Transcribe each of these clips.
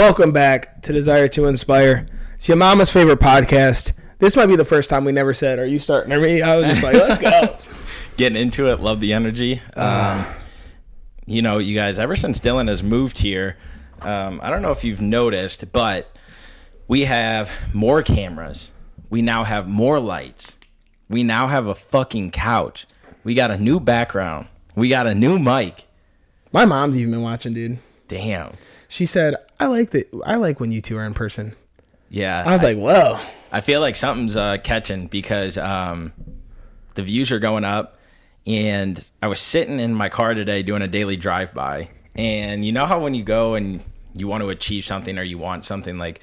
Welcome back to Desire to Inspire. It's your mama's favorite podcast. This might be the first time we never said, Are you starting or me? I was just like, Let's go. Getting into it, love the energy. Um, you know, you guys, ever since Dylan has moved here, um, I don't know if you've noticed, but we have more cameras. We now have more lights. We now have a fucking couch. We got a new background. We got a new mic. My mom's even been watching, dude. Damn. She said, I like that I like when you two are in person. Yeah. I was like, Whoa. I feel like something's uh, catching because um, the views are going up. And I was sitting in my car today doing a daily drive by. And you know how when you go and you want to achieve something or you want something like,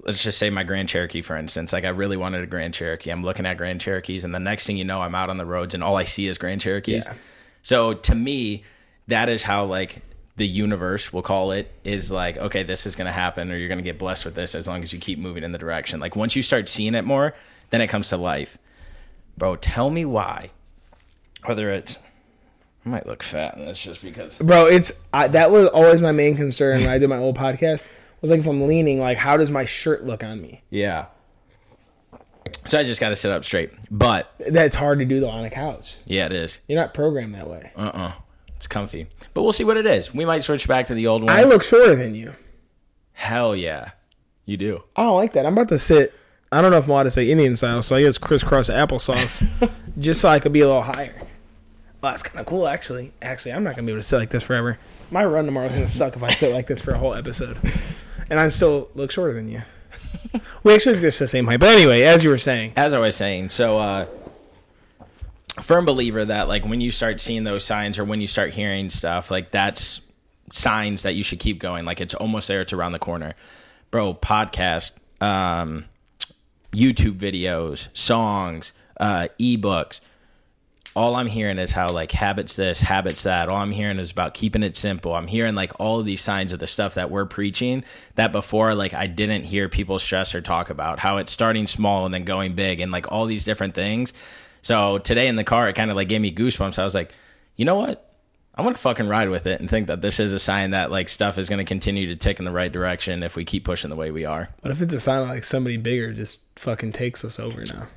let's just say my Grand Cherokee, for instance, like I really wanted a Grand Cherokee. I'm looking at Grand Cherokees, and the next thing you know, I'm out on the roads and all I see is Grand Cherokees. Yeah. So to me, that is how like the universe, we'll call it, is like, okay, this is going to happen or you're going to get blessed with this as long as you keep moving in the direction. Like once you start seeing it more, then it comes to life. Bro, tell me why. Whether it's, I might look fat, and that's just because. Bro, it's I, that was always my main concern when I did my old podcast. Was like if I'm leaning, like how does my shirt look on me? Yeah. So I just got to sit up straight. But That's hard to do though on a couch. yeah, it is. You're not programmed that way. Uh uh It's comfy. But we'll see what it is. We might switch back to the old one. I look shorter than you. Hell yeah. You do. I don't like that. I'm about to sit. I don't know if I'm allowed to say Indian style, so I guess crisscross applesauce, just so I could be a little higher. Well, that's kind of cool, actually. Actually, I'm not gonna be able to sit like this forever. My run tomorrow's gonna suck if I sit like this for a whole episode, and I'm still look shorter than you. We actually just the same height, but anyway, as you were saying, as I was saying, so uh firm believer that like when you start seeing those signs or when you start hearing stuff, like that's signs that you should keep going. Like it's almost there, it's around the corner. Bro, podcast, um YouTube videos, songs, uh ebooks. All I'm hearing is how like habits this, habits that. All I'm hearing is about keeping it simple. I'm hearing like all of these signs of the stuff that we're preaching that before like I didn't hear people stress or talk about. How it's starting small and then going big and like all these different things. So today in the car, it kind of like gave me goosebumps. I was like, you know what? I want to fucking ride with it and think that this is a sign that like stuff is going to continue to tick in the right direction if we keep pushing the way we are. what if it's a sign like somebody bigger just fucking takes us over now?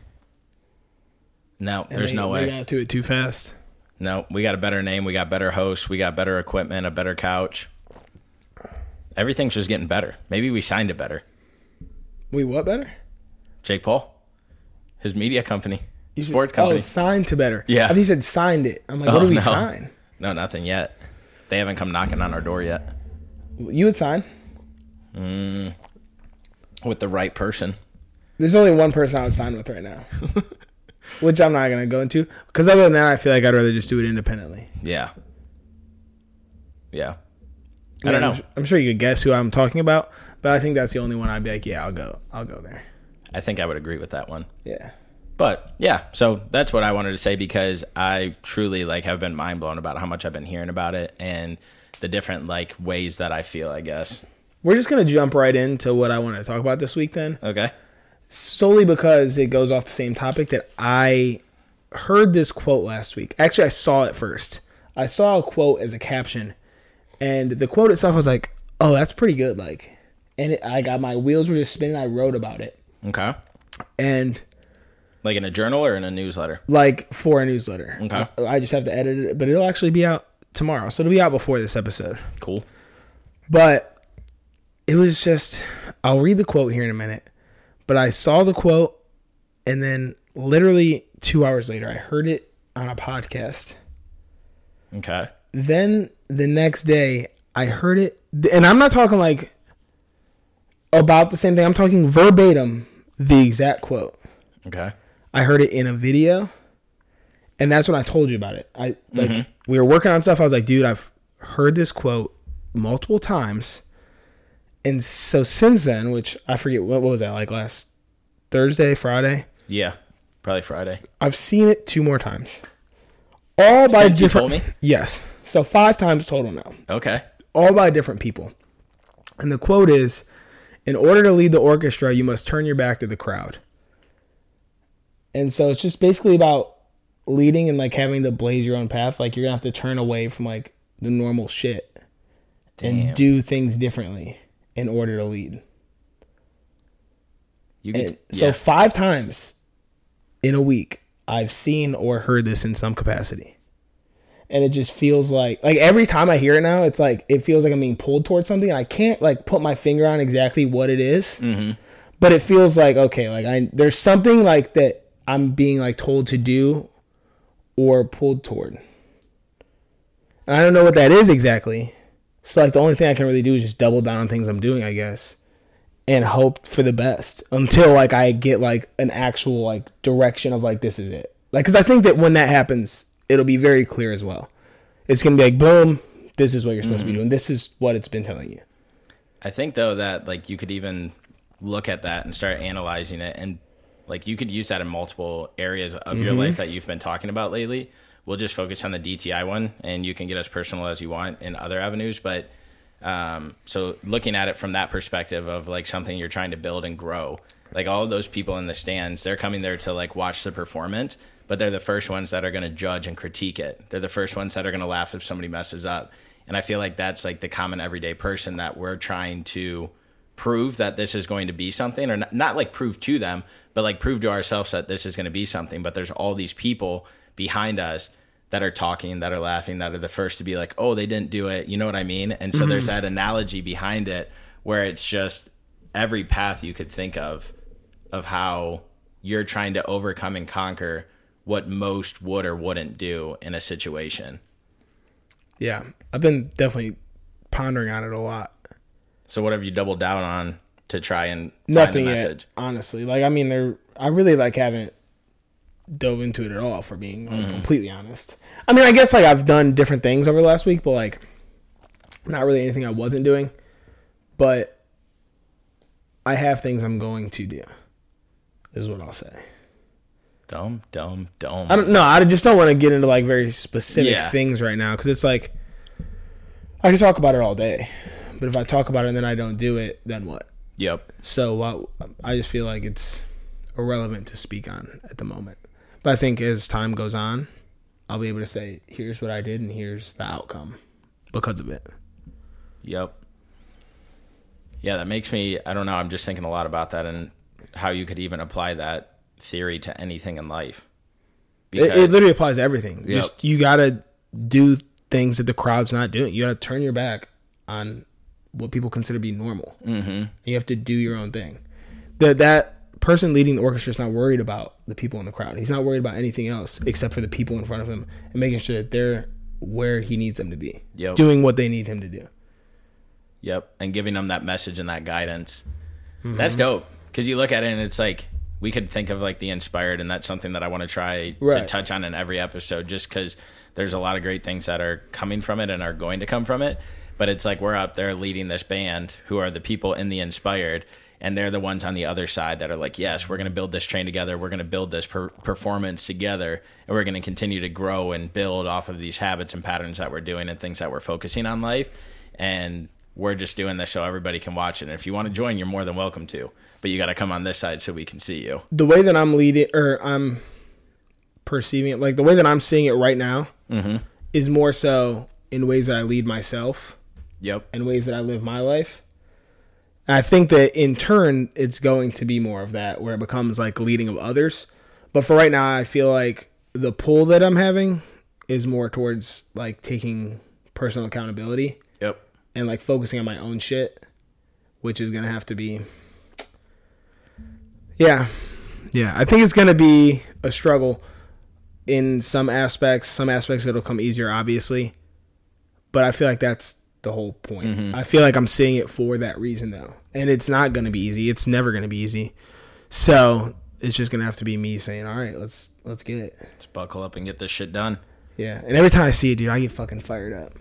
No, And there's they- no way. got to it too fast. No, we got a better name. We got better hosts. We got better equipment, a better couch. Everything's just getting better. Maybe we signed it better. We what better? Jake Paul, his media company, You should- sports oh, company. Oh, signed to better. Yeah. I think you said signed it. I'm like, what Oh, do we no. sign? No, nothing yet. They haven't come knocking on our door yet You would sign. Mm, with the right person. There's only one person I would sign with right now, which I'm not gonna go into because other than that, I feel like I'd rather just do it independently. Yeah. Yeah. I don't I'm know. I'm sure you could guess who I'm talking about, but I think that's the only one I'd be like, yeah, I'll go. I'll go there. I think I would agree with that one. Yeah. But yeah, so that's what I wanted to say because I truly like have been mind blown about how much I've been hearing about it and the different like ways that I feel, I guess. We're just gonna jump right into what I want to talk about this week then. Okay. solely because it goes off the same topic that I heard this quote last week. Actually, I saw it first. I saw a quote as a caption, and the quote itself was like, "Oh, that's pretty good." Like, and it, I got my wheels were just spinning. I wrote about it, Okay. and Like in a journal or in a newsletter? like for a newsletter. Okay. I, just have to edit it, but it'll actually be out tomorrow, so it'll be out before this episode. Cool. But it was just I'll read the quote here in a minute. But I saw the quote and then literally 2 hours later I heard it on a podcast. Okay. Then the next day I heard it and I'm not talking like about the same thing. I'm talking verbatim the exact quote. Okay. I heard it in a video, and that's when I told you about it. I like mm-hmm. we were working on stuff. I was like, dude, I've heard this quote multiple times, and so since then, which I forget what, what was that like last Thursday, Friday, Yeah. Probably Friday. I've seen it two more times, all by Since you different. told me? Yes, so five times total now, Okay. all by different people, and the quote is. In order to lead the orchestra, you must turn your back to the crowd. And so it's just basically about leading and like having to blaze your own path. Like you're gonna have to turn away from like the normal shit Damn. and do things differently. in order to lead. You And could, so five times in a week, I've seen or heard this in some capacity. And it just feels like like every time I hear it now, it's like it feels like I'm being pulled towards something. And I can't like put my finger on exactly what it is, mm-hmm. but it feels like okay, like I there's something like that I'm being like told to do or pulled toward. And I don't know what that is exactly. So like the only thing I can really do is just double down on things I'm doing, I guess and hope for the best until like I get like an actual like direction of like this is it. Like cuz I think that when that happens, it'll be very clear as well. It's going to be like boom, this is what you're supposed to be mm-hmm. doing. This is what it's been telling you. I think though that like you could even look at that and start analyzing it and like you could use that in multiple areas of your life that you've been talking about lately. We'll just focus on the DTI one and you can get as personal as you want in other avenues, but um so looking at it from that perspective of like something you're trying to build and grow. Like all of those people in the stands, they're coming there to like watch the performance, but they're the first ones that are going to judge and critique it. They're the first ones that are going to laugh if somebody messes up. And I feel like that's like the common everyday person that we're trying to prove that this is going to be something or not, not like prove to them but like prove to ourselves that this is going to be something but there's all these people behind us that are talking that are laughing that are the first to be like oh they didn't do it you know what i mean and so there's mm-hmm. that analogy behind it where it's just every path you could think of of how you're trying to overcome and conquer what most would or wouldn't do in a situation Yeah. I've been definitely pondering on it a lot. so what have you doubled down on to try and Nothing yet, honestly. Like I mean there I really like haven't dove into it at all for being like, mm-hmm. completely honest. I mean, I guess like I've done different things over the last week, but like not really anything I wasn't doing. But I have things I'm going to do. Is what I'll say. dumb dumb dumb I don't know. I just don't want to get into like very specific Yeah. things right now because it's like I can talk about it all day, but if I talk about it and then I don't do it, then what? Yep So uh, I just feel like it's irrelevant to speak on at the moment. But I think as time goes on, I'll be able to say, "Here's what I did, and here's the outcome because of it." Yep. Yeah, that makes me. I don't know. I'm just thinking a lot about that and how you could even apply that theory to anything in life. It, it literally applies to everything. Yep. Just you gotta do things that the crowd's not doing. You gotta turn your back on what people consider to be normal. Mm-hmm. You have to do your own thing. That that person leading the orchestra is not worried about the people in the crowd. He's not worried about anything else except for the people in front of him and making sure that they're where he needs them to be, Yep. doing what they need him to do. Yep, and giving them that message and that guidance. Mm-hmm. That's dope. Because you look at it and it's like we could think of like the inspired, and that's something that I want to try to touch on in every episode, just because there's a lot of great things that are coming from it and are going to come from it. But it's like we're up there leading this band, who are the people in the inspired, and they're the ones on the other side that are like, yes, we're going to build this train together, we're going to build this per- performance together, and we're going to continue to grow and build off of these habits and patterns that we're doing and things that we're focusing on life. And we're just doing this so everybody can watch it. And if you want to join, you're more than welcome to. But you got to come on this side so we can see you. The way that I'm leading or I'm perceiving it, like the way that I'm seeing it right now, mm-hmm. is more so in ways that I lead myself Yep. and ways that I live my life. And I think that in turn, it's going to be more of that, where it becomes like leading of others. But for right now, I feel like the pull that I'm having is more towards like taking personal accountability Yep. and like focusing on my own shit, which is gonna have to be. Yeah, yeah. I think it's gonna be a struggle in some aspects. Some aspects it'll come easier, obviously, but I feel like that's the whole point. Mm-hmm. I feel like I'm seeing it for that reason, though, and it's not gonna be easy. It's never gonna be easy. So it's just gonna have to be me saying, "All right, let's let's get it." Let's buckle up and get this shit done. Yeah, and every time I see it, dude, I get fucking fired up.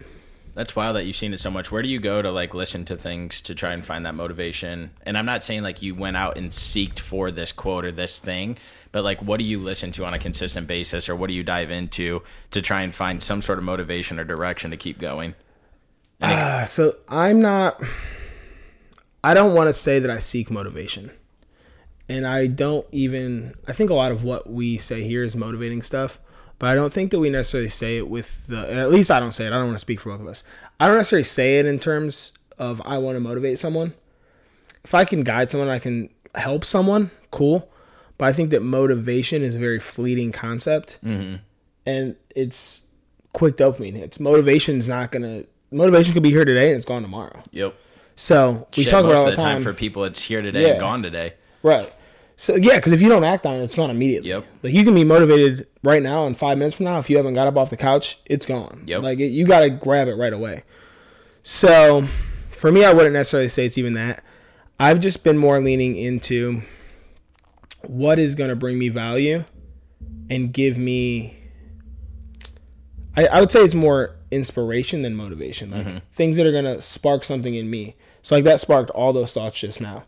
That's wild that you've seen it so much. Where do you go to like listen to things to try and find that motivation? And I'm not saying like you went out and seeked for this quote or this thing, but like what do you listen to on a consistent basis or what do you dive into to try and find some sort of motivation or direction to keep going? Uh, so I'm not. I don't want to say that I seek motivation, and I don't even. I think a lot of what we say here is motivating stuff, but I don't think that we necessarily say it with the. At least I don't say it. I don't want to speak for both of us. I don't necessarily say it in terms of I want to motivate someone. if I can guide someone, I can help someone, cool. But I think that motivation is a very fleeting concept, Mm-hmm. and it's quick dopamine hits. Motivation's not gonna. Motivation could be here today and it's gone tomorrow. Yep. So we Shit, talk about all the time time. for people, it's here today Yeah. and gone today. Right. So yeah, because if you don't act on it, it's gone immediately. Yep. Like you can be motivated right now, and five minutes from now, if you haven't got up off the couch, it's gone. Yep. Like it, you got to grab it right away. So, for me, I wouldn't necessarily say it's even that. I've just been more leaning into what is going to bring me value and give me. I, I would say it's more inspiration than motivation. Like things that are going to spark something in me. So like that sparked all those thoughts just now.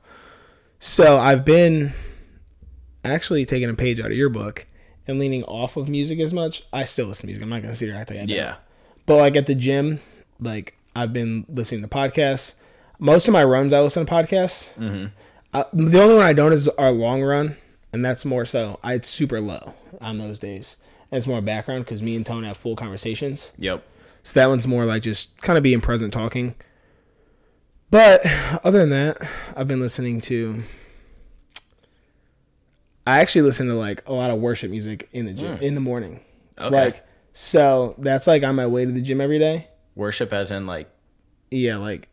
So I've been actually taking a page out of your book and leaning off of music as much. I still listen to music. I'm not gonna sit here and act like I don't. Yeah. But like at the gym, like I've been listening to podcasts. Most of my runs, I listen to podcasts. Mm-hmm. Uh, the only one I don't is our long run, and that's more so. I it's super low on those days, and it's more background because me and Tone have full conversations. Yep. So that one's more like just kind of being present, talking. But other than that, I've been listening to. I actually listen to like a lot of worship music in the gym hmm. in the morning. Okay. Like so that's like on my way to the gym every day. Worship as in like Yeah, like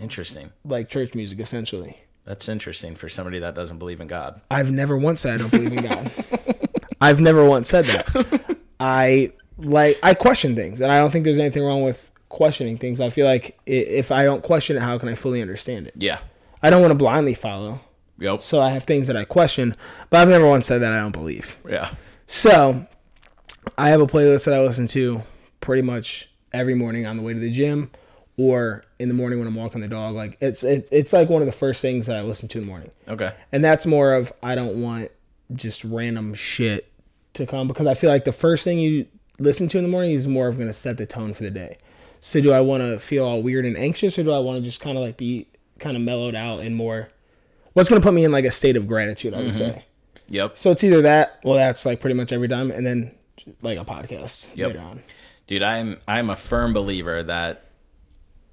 interesting. like church music essentially. That's interesting for somebody that doesn't believe in God. I've never once said I don't believe in God. I've never once said that. I like I question things, and I don't think there's anything wrong with questioning things. I feel like if I don't question it, how can I fully understand it? Yeah. I don't want to blindly follow, Yep. so I have things that I question, but I've never once said that I don't believe. Yeah. So I have a playlist that I listen to pretty much every morning on the way to the gym or in the morning when I'm walking the dog. Like it's it, it's like one of the first things that I listen to in the morning. Okay. And that's more of I don't want just random shit to come because I feel like the first thing you listen to in the morning is more of going to set the tone for the day. So do I want to feel all weird and anxious or do I want to just kind of like be kind of mellowed out and more what's going to put me in like a state of gratitude, I would mm-hmm. say. Yep. So it's either that, well that's like pretty much every time and then like a podcast Yep. later on. Dude, I'm I'm a firm believer that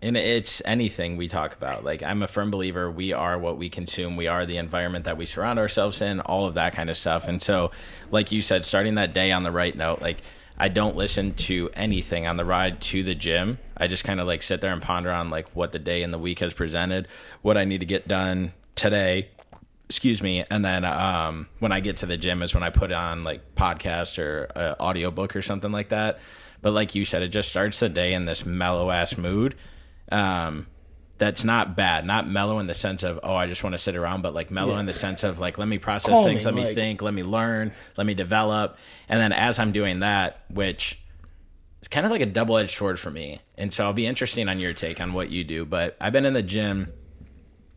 and it's anything we talk about. Like I'm a firm believer we are what we consume. We are the environment that we surround ourselves in, all of that kind of stuff. And so, like you said, starting that day on the right note, like I don't listen to anything on the ride to the gym. I just kind of like sit there and ponder on like what the day and the week has presented, what I need to get done today, excuse me and then um, when i get to the gym is when i put on like podcast or uh, audiobook or something like that but like you said it just starts the day in this mellow ass mood um, that's not bad not mellow in the sense of oh i just want to sit around but like mellow Yeah. in the sense of like let me process things let me like- think let me learn let me develop and then as i'm doing that which it's kind of like a double-edged sword for me and so i'll be interesting on your take on what you do but i've been in the gym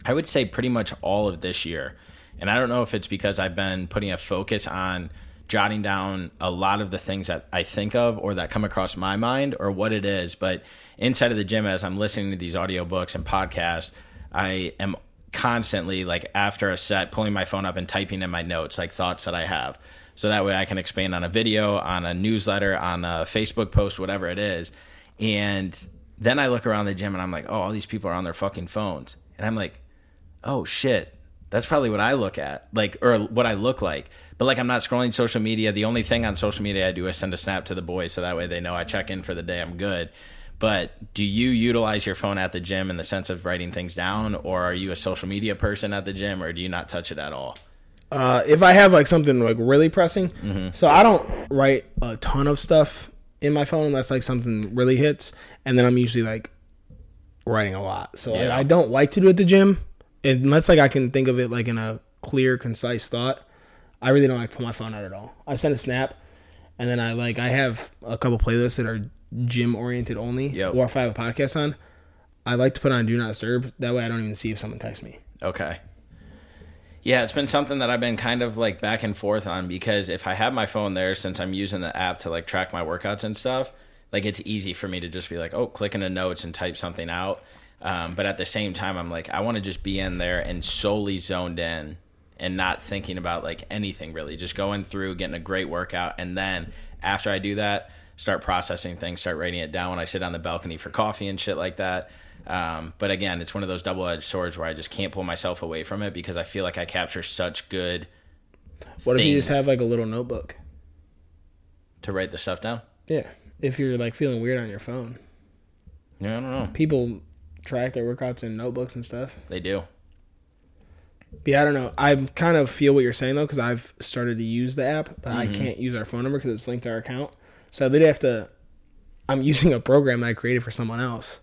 I would say pretty much all of this year. And I don't know if it's because I've been putting a focus on jotting down a lot of the things that I think of or that come across my mind or what it is. But inside of the gym, as I'm listening to these audiobooks and podcasts, I am constantly, like after a set, pulling my phone up and typing in my notes, like thoughts that I have. So that way I can expand on a video, on a newsletter, on a Facebook post, whatever it is. And then I look around the gym and I'm like, oh, all these people are on their fucking phones. And I'm like, oh shit that's probably what i look at like or what i look like. But like i'm not scrolling social media. The only thing on social media i do is send a snap to the boys so that way they know i check in for the day i'm good. But do you utilize your phone at the gym in the sense of writing things down or are you a social media person at the gym or do you not touch it at all? Uh, if I have like something like really pressing, Mm-hmm. so I don't write a ton of stuff in my phone unless like something really hits, and then I'm usually like writing a lot. So like, I don't like to do it at the gym unless like I can think of it like in a clear, concise thought. I really don't like to pull my phone out at all. I send a snap, and then I like I have a couple playlists that are gym oriented only, Yep. or if I have a podcast on, I like to put on do not disturb. That way I don't even see if someone texts me. Okay. Yeah, it's been something that I've been kind of like back and forth on because if I have my phone there, since I'm using the app to like track my workouts and stuff, like it's easy for me to just be like, oh, click into notes and type something out. Um, but at the same time, I'm like, I want to just be in there and solely zoned in and not thinking about like anything really, just going through, getting a great workout. And then after I do that, start processing things, start writing it down when I sit on the balcony for coffee and shit like that. Um, but again, it's one of those double edged swords where I just can't pull myself away from it because I feel like I capture such good What if you just have like a little notebook? to write the stuff down. Yeah. If you're like feeling weird on your phone, Yeah, I don't know. people track their workouts in notebooks and stuff. They do. Yeah, I don't know. I kind of feel what you're saying though, because I've started to use the app, but I mm-hmm. can't use our phone number because it's linked to our account. So literally have to. I'm using a program that I created for someone else,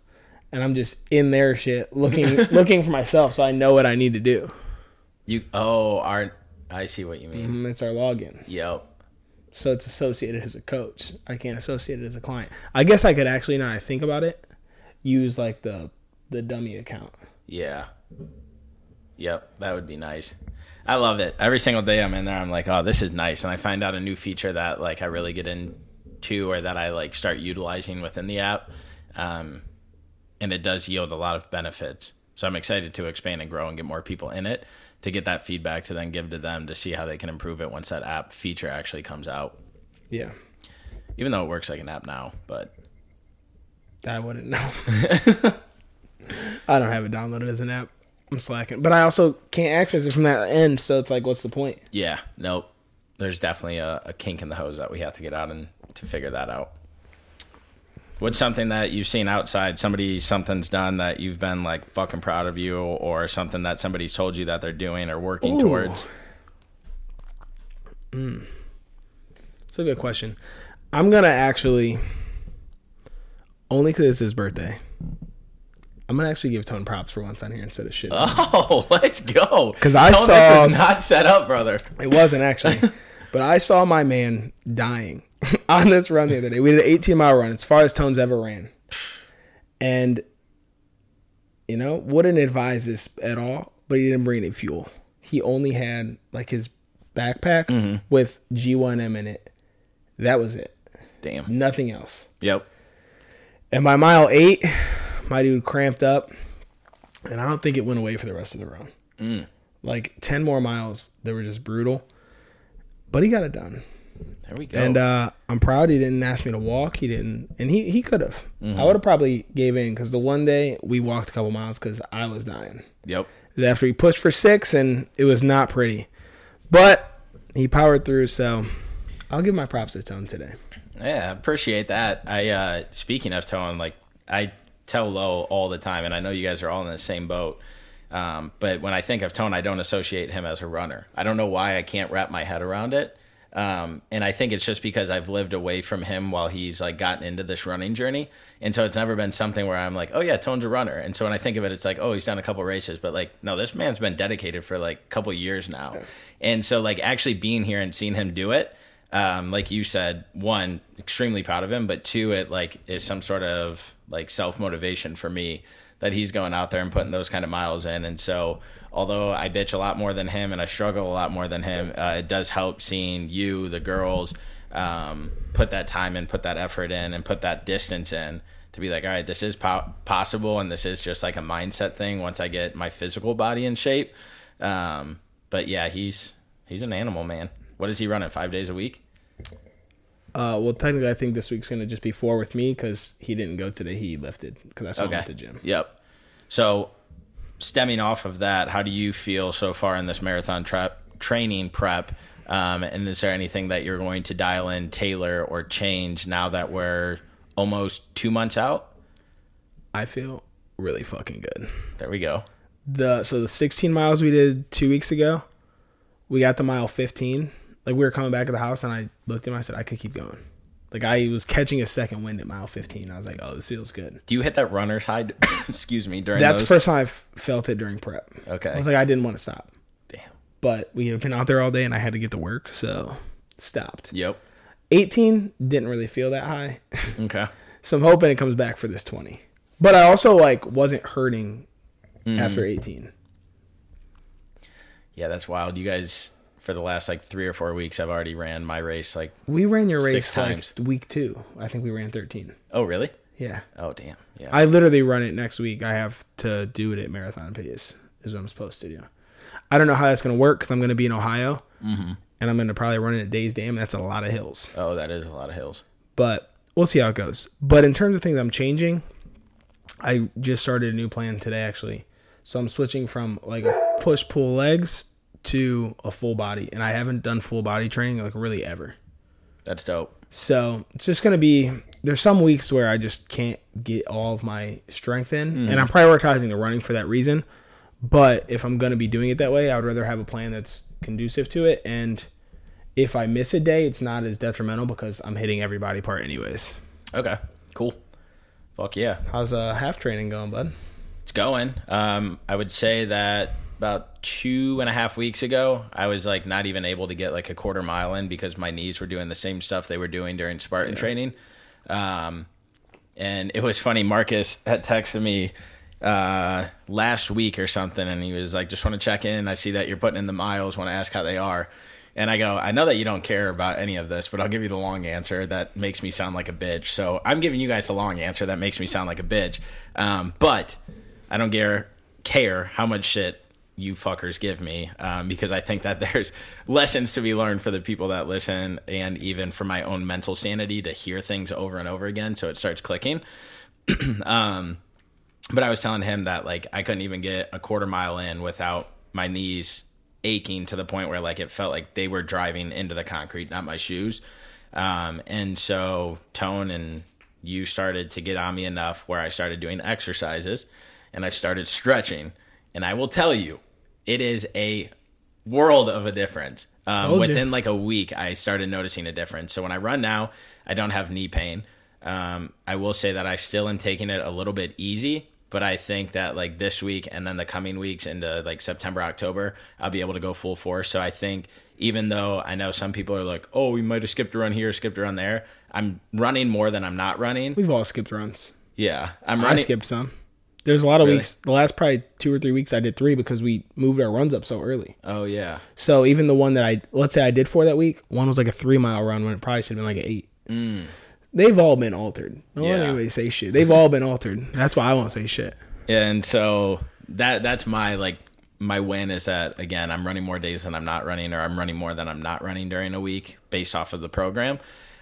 and I'm just in their shit looking looking for myself, so I know what I need to do. You oh, our I see what you mean. And it's our login, Yep. so it's associated as a coach. I can't associate it as a client. I guess I could actually, now I think about it, use like the the dummy account. Yeah. Yep, that would be nice. I love it. Every single day I'm in there, I'm like, oh, this is nice, and I find out a new feature that like I really get into or that I like start utilizing within the app, um, and it does yield a lot of benefits. So I'm excited to expand and grow and get more people in it to get that feedback to then give to them to see how they can improve it once that app feature actually comes out. Yeah, Even though it works like an app now, but I wouldn't know. I don't have it downloaded as an app. I'm slacking, but I also can't access it from that end. So it's like, what's the point? Yeah, nope. There's definitely a, a kink in the hose that we have to get out and to figure that out. What's something that you've seen outside? Somebody, something's done that you've been like fucking proud of you, or something that somebody's told you that they're doing or working Ooh. towards? Hmm. It's a good question. I'm gonna actually only because it's his birthday. I'm gonna actually give Tone props for once on here instead of shit. Oh, let's go! 'Cause I Tone, saw- this was not set up, brother. It wasn't actually, but I saw my man dying on this run the other day. We did an 18 mile run, as far as Tones ever ran, and you know wouldn't advise this at all. But he didn't bring any fuel. He only had like his backpack mm-hmm. with G1M in it. That was it. Damn. Nothing else. Yep. And by mile eight, my dude cramped up, and I don't think it went away for the rest of the run. Like ten more miles, they were just brutal, but he got it done. There we go. And uh, I'm proud he didn't ask me to walk. He didn't, and he he could have. I would have probably gave in because the one day we walked a couple miles because I was dying. yep. After he pushed for six, and it was not pretty, but he powered through. So I'll give my props to Tone today. Yeah, appreciate that. I uh speaking of towing, like I tell Lo all the time, and I know you guys are all in the same boat. Um, but when I think of Tone, I don't associate him as a runner. I don't know why I can't wrap my head around it. Um, and I think it's just because I've lived away from him while he's like gotten into this running journey. And so it's never been something where I'm like, oh yeah, Tone's a runner. And so when I think of it, it's like, oh, he's done a couple races, but like, no, this man's been dedicated for like a couple years now. And so like actually being here and seeing him do it, um, like you said, one, extremely proud of him, but two, it like is some sort of like self motivation for me that he's going out there and putting those kind of miles in. And so, although I bitch a lot more than him and I struggle a lot more than him, uh, it does help seeing you, the girls, um, put that time in, put that effort in, and put that distance in to be like, all right, this is po- possible, and this is just like a mindset thing. Once I get my physical body in shape, um, but yeah, he's he's an animal, man. What is he running five days a week? Uh, well, technically, I think this week's gonna just be four with me because he didn't go today. He lifted because I saw him at the gym. Yep. So, stemming off of that, how do you feel so far in this marathon tra- training prep? Um, and is there anything that you're going to dial in, tailor, or change now that we're almost two months out? I feel really fucking good. There we go. The so the 16 miles we did two weeks ago, we got to mile 15. Like we were coming back to the house, and I looked at him. I said I could keep going. Like I was catching a second wind at mile 15. I was like, oh, this feels good. Do you hit that runner's high? excuse me. During That's the first time I felt it during prep. Okay. I was like, I didn't want to stop, Damn. but we had been out there all day, and I had to get to work, so stopped. Yep. 18 didn't really feel that high. Okay. So I'm hoping it comes back for this 20. But I also like wasn't hurting Mm-hmm. after 18. Yeah, that's wild. You guys, for the last like three or four weeks, I've already ran my race. Like, We ran your race Six like times. week 2. I think we ran 13. oh really? Yeah. Oh damn. Yeah. I literally run it next week. I have to do it at marathon pace is what I'm supposed to do. I don't know how that's going to work cuz I'm going to be in Ohio. Mm-hmm. And I'm going to probably run it at Days Dam. That's a lot of hills. oh, that is a lot of hills. but we'll see how it goes. But in terms of things I'm changing, I just started a new plan today actually. So I'm switching from like a push pull legs to a full body, and I haven't done full body training like really ever. That's dope. So it's just gonna be. There's some weeks where I just can't get all of my strength in, and I'm prioritizing the running for that reason. But if I'm gonna be doing it that way, I would rather have a plan that's conducive to it. And if I miss a day, it's not as detrimental because I'm hitting every body part anyways. Okay, cool. Fuck yeah. How's uh, half training going, bud? It's going. Um, I would say that about two and a half weeks ago, I was like not even able to get like a quarter mile in because my knees were doing the same stuff they were doing during Spartan training. Um, and it was funny. Marcus had texted me uh, last week or something, and he was like, "Just want to check in. I see that you're putting in the miles. Want to ask how they are." And I go, I know that you don't care about any of this, but I'll give you the long answer that makes me sound like a bitch. So I'm giving you guys the long answer that makes me sound like a bitch. Um, but I don't care care how much shit you fuckers give me um, because I think that there's lessons to be learned for the people that listen and even for my own mental sanity to hear things over and over again so it starts clicking. um, but I was telling him that like I couldn't even get a quarter mile in without my knees aching to the point where like it felt like they were driving into the concrete, not my shoes. Um, and so Tone and you started to get on me enough where I started doing exercises and I started stretching. And I will tell you, it is a world of a difference. Um, Told you. within like a week, I started noticing a difference. So when I run now, I don't have knee pain. Um, I will say that I still am taking it a little bit easy, but I think that like this week and then the coming weeks into like September, October, I'll be able to go full force. So I think even though I know some people are like, oh, we might have skipped a run here, skipped a run there, I'm running more than I'm not running. We've all skipped runs. Yeah, I'm running. I skipped some. There's a lot of Really? weeks. The last probably two or three weeks, I did three because we moved our runs up so early. Oh yeah, So even the one that I let's say I did for that week, one was like a three mile run when it probably should have been like an eight. They've all been altered. Mm. Yeah. anybody say shit. They've all been altered. That's why I won't say shit. and so that that's my like my win is that again I'm running more days than I'm not running, or I'm running more than I'm not running during a week based off of the program.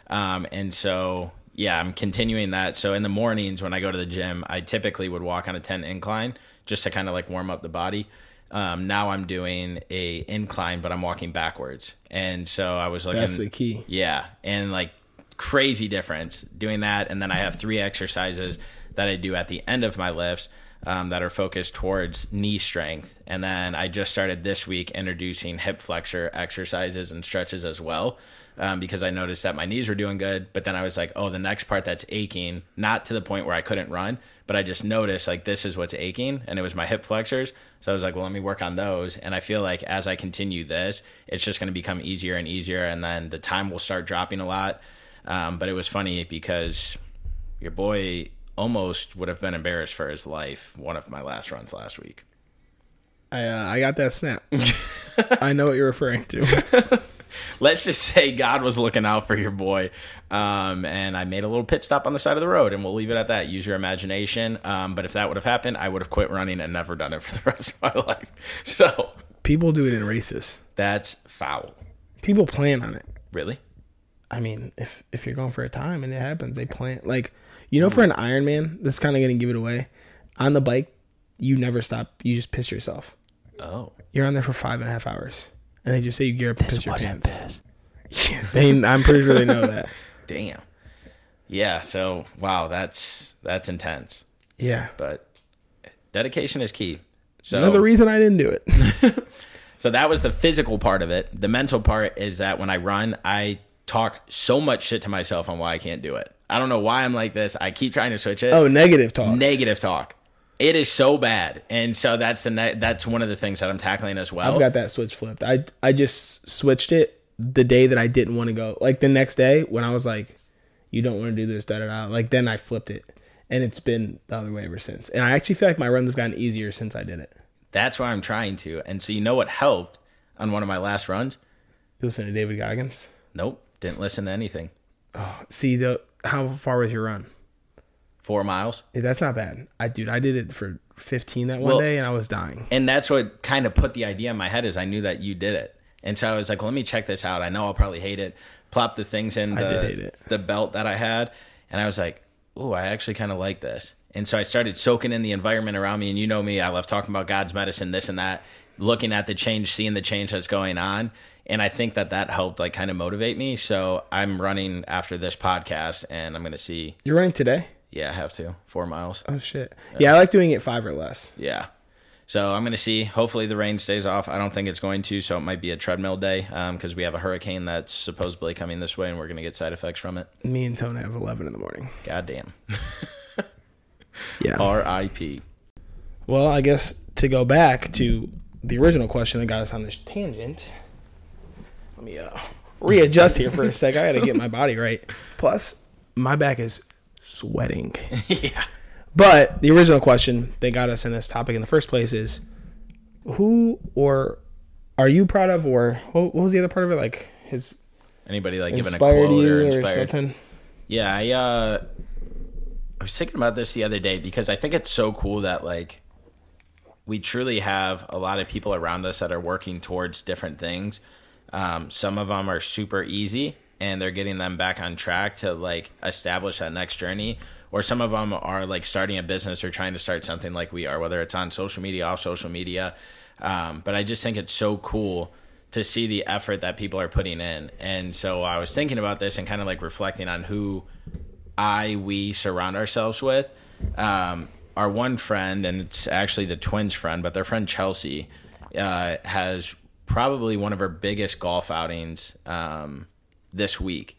Um, and so yeah, I'm continuing that. So in the mornings when I go to the gym, I typically would walk on a 10 incline just to kind of like warm up the body. Um, now I'm doing a incline, but I'm walking backwards. And so I was looking. That's the key. Yeah, and like crazy difference doing that, and then I have three exercises that I do at the end of my lifts um, that are focused towards knee strength, and then I just started this week introducing hip flexor exercises and stretches as well. Um, because I noticed that my knees were doing good, but then I was like, oh, the next part that's aching, not to the point where I couldn't run, but I just noticed like this is what's aching, and it was my hip flexors. So I was like, well, let me work on those. And I feel like as I continue this, it's just going to become easier and easier, and then the time will start dropping a lot. Um, but it was funny because your boy almost would have been embarrassed for his life one of my last runs last week. I uh, I got that snap. I know what you're referring to. Let's just say God was looking out for your boy. Um, and I made a little pit stop on the side of the road, and we'll leave it at that. Use your imagination. Um, but if that would have happened, I would have quit running and never done it for the rest of my life. So People do it in races. that's foul. People plan on it. Really? I mean, if if you're going for a time and it happens, they plan. Like you know, for mm-hmm. an Ironman, this is kind of gonna give it away. On the bike, you never stop. You just piss yourself. Oh. You're on there for five and a half hours, and they just say you gear up and piss your pants. Yeah, they, I'm pretty sure they know that. Damn. Yeah. So wow, that's that's intense. Yeah. But dedication is key. So Another reason I didn't do it. So that was the physical part of it. The mental part is that when I run, I talk so much shit to myself on why I can't do it. I don't know why I'm like this. I keep trying to switch it. oh, negative talk. Negative talk. It is so bad, and so that's the ne- that's one of the things that I'm tackling as well. I've got that switch flipped. I I just switched it the day that I didn't want to go. Like the next day when I was like, "You don't want to do this," da da da. Like then I flipped it, and it's been the other way ever since. And I actually feel like my runs have gotten easier since I did it. That's why I'm trying to. And so you know what helped on one of my last runs? You listen to David Goggins. Nope, didn't listen to anything. Oh, see the how far was your run? Four miles. Yeah, that's not bad. I dude, I did it for 15 that one Well- day, and I was dying. and that's what kind of put the idea in my head is I knew that you did it, and so I was like, well, let me check this out. I know I'll probably hate it. Plop the things in the did hate it. the belt that I had, and I was like, oh, I actually kind of like this. And so I started soaking in the environment around me. And you know me, I love talking about God's medicine, this and that, looking at the change, seeing the change that's going on. And I think that that helped like kind of motivate me. So I'm running after this podcast and I'm going to see. You're running today? Yeah, I have to. Four miles. Oh, shit. Yeah, I like doing it five or less. Yeah. So I'm going to see. Hopefully the rain stays off. I don't think it's going to, so it might be a treadmill day um, because we have a hurricane that's supposedly coming this way, and we're going to get side effects from it. Me and Tony have 11 in the morning. God damn. Yeah. R.I.P. Well, I guess to go back to the original question that got us on this tangent, let me uh, readjust here for a sec. I got to get my body right. Plus, my back is sweating. yeah. But the original question that got us in this topic in the first place is who or are you proud of, or what was the other part of it? Like his Anybody like giving a inspired quote you or or, something? Yeah, I uh I was thinking about this the other day because I think it's so cool that like we truly have a lot of people around us that are working towards different things. Um, some of them are super easy and they're getting them back on track to like establish that next journey. Or some of them are like starting a business or trying to start something like we are, whether it's on social media, off social media. Um, but I just think it's so cool to see the effort that people are putting in. And so I was thinking about this and kind of like reflecting on who I we surround ourselves with. Um, our one friend, and it's actually the twins' friend, but their friend Chelsea uh, has probably one of her biggest golf outings um, this week.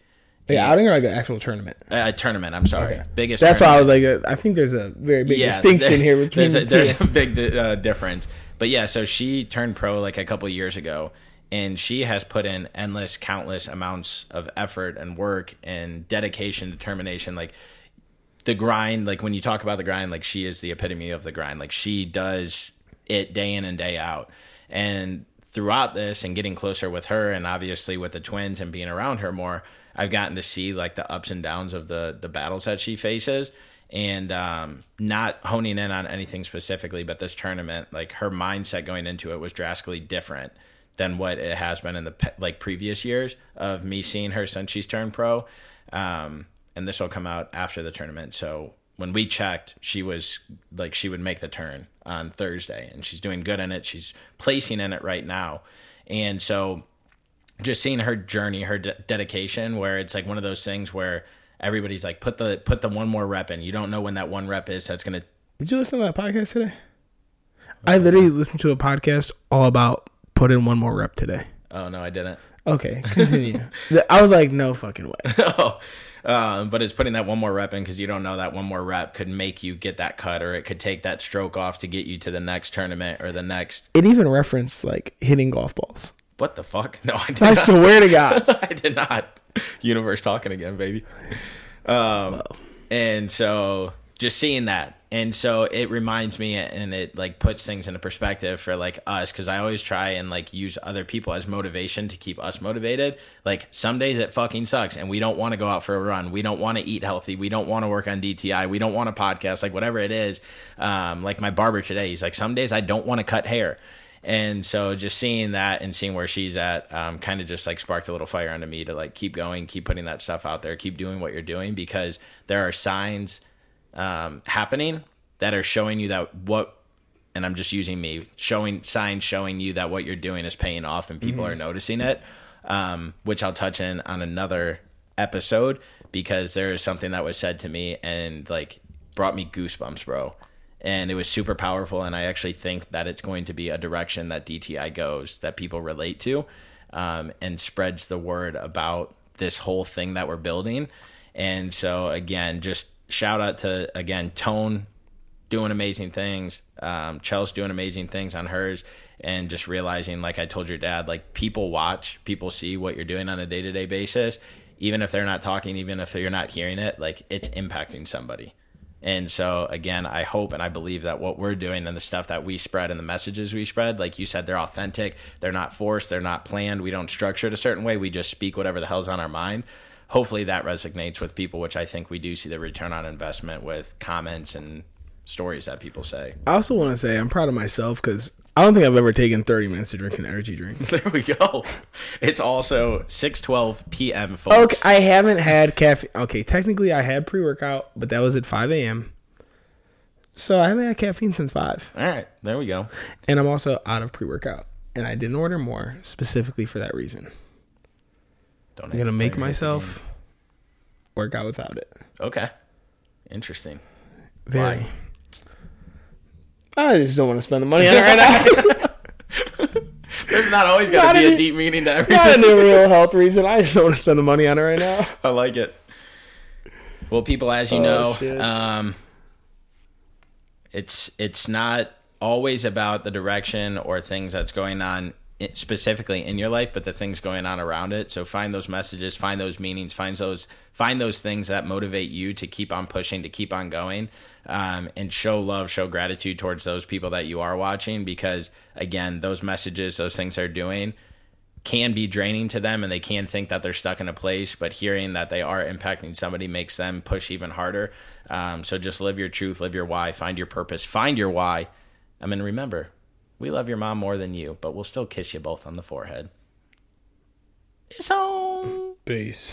Yeah, outing or like an actual tournament? A, a tournament. I'm sorry, biggest. That's why I was like, I think there's a very big Yeah, distinction there- here between there's a, the there's a big uh, difference. But yeah, so she turned pro like a couple years ago, and she has put in endless, countless amounts of effort and work and dedication, determination. Like the grind, like when you talk about the grind, like she is the epitome of the grind. Like she does it day in and day out. And throughout this and getting closer with her and obviously with the twins and being around her more, I've gotten to see like the ups and downs of the the battles that she faces and um, not honing in on anything specifically, but this tournament, like her mindset going into it was drastically different than what it has been in the like previous years of me seeing her since she's turned pro. Um, and this will come out after the tournament. So when we checked, she was like she would make the turn on Thursday, and she's doing good in it. She's placing in it right now, and so just seeing her journey, her de- dedication, where it's like one of those things where everybody's like, put the put the one more rep in. You don't know when that one rep is. That's gonna. Did you listen to that podcast today? I literally listened to a podcast all about put in one more rep today. Oh no, I didn't. Okay, continue. I was like, no fucking way. oh, um, but it's putting that one more rep in because you don't know that one more rep could make you get that cut, or it could take that stroke off to get you to the next tournament or the next. It even referenced like hitting golf balls. What the fuck? No, I did I not. swear to God. I did not. Universe talking again, baby. Um, and so just seeing that, and so it reminds me, and it like puts things into perspective for like us, because I always try and like use other people as motivation to keep us motivated. Like some days it fucking sucks, and we don't want to go out for a run. We don't want to eat healthy. We don't want to work on DTI. We don't want to podcast. Like whatever it is. Um, like my barber today, he's like, some days I don't want to cut hair. And so just seeing that and seeing where she's at, um, kind of just like sparked a little fire under me to like keep going, keep putting that stuff out there, keep doing what you're doing because there are signs um, happening that are showing you that what, and I'm just using me, showing signs showing you that what you're doing is paying off and people are noticing it, um, which I'll touch in on another episode because there is something that was said to me and like brought me goosebumps, bro. And it was super powerful and i actually think that it's going to be a direction that dti goes that people relate to um, and spreads the word about this whole thing that we're building. And so again just shout out to again tone doing amazing things um, chel's doing amazing things on hers and just realizing like i told your dad like people watch people see what you're doing on a day-to-day basis even if they're not talking even if you're not hearing it like it's impacting somebody and so again, I hope and I believe that what we're doing and the stuff that we spread and the messages we spread, like you said, they're authentic, they're not forced, they're not planned. We don't structure it a certain way. We just speak whatever the hell's on our mind. Hopefully that resonates with people, which I think we do see the return on investment with comments and stories that people say. I also want to say I'm proud of myself because I don't think I've ever taken 30 minutes to drink an energy drink. There we go. It's also 6:12 p.m. folks. Okay, I haven't had caffeine. Okay, technically I had pre workout, but that was at 5 a.m. So I haven't had caffeine since five, All right, there we go. and I'm also out of pre workout, and I didn't order more specifically for that reason. Don't I'm gonna make myself work out without it. Okay. Interesting. Very. Why? I just don't want to spend the money on it right now. There's not always got to be any- a deep meaning to everything. Not any real health reason. I just don't want to spend the money on it right now. I like it. Well, people, as you Oh, know, um, it's it's not always about the direction or things that's going on specifically in your life, but the things going on around it. So find those messages, find those meanings, find those find those things that motivate you to keep on pushing, to keep on going, um, and show love, show gratitude towards those people that you are watching. Because again, those messages, those things they're doing can be draining to them and they can think that they're stuck in a place but hearing that they are impacting somebody makes them push even harder um, so just live your truth live your why find your purpose find your why i mean remember we love your mom more than you but we'll still kiss you both on the forehead it's on Peace.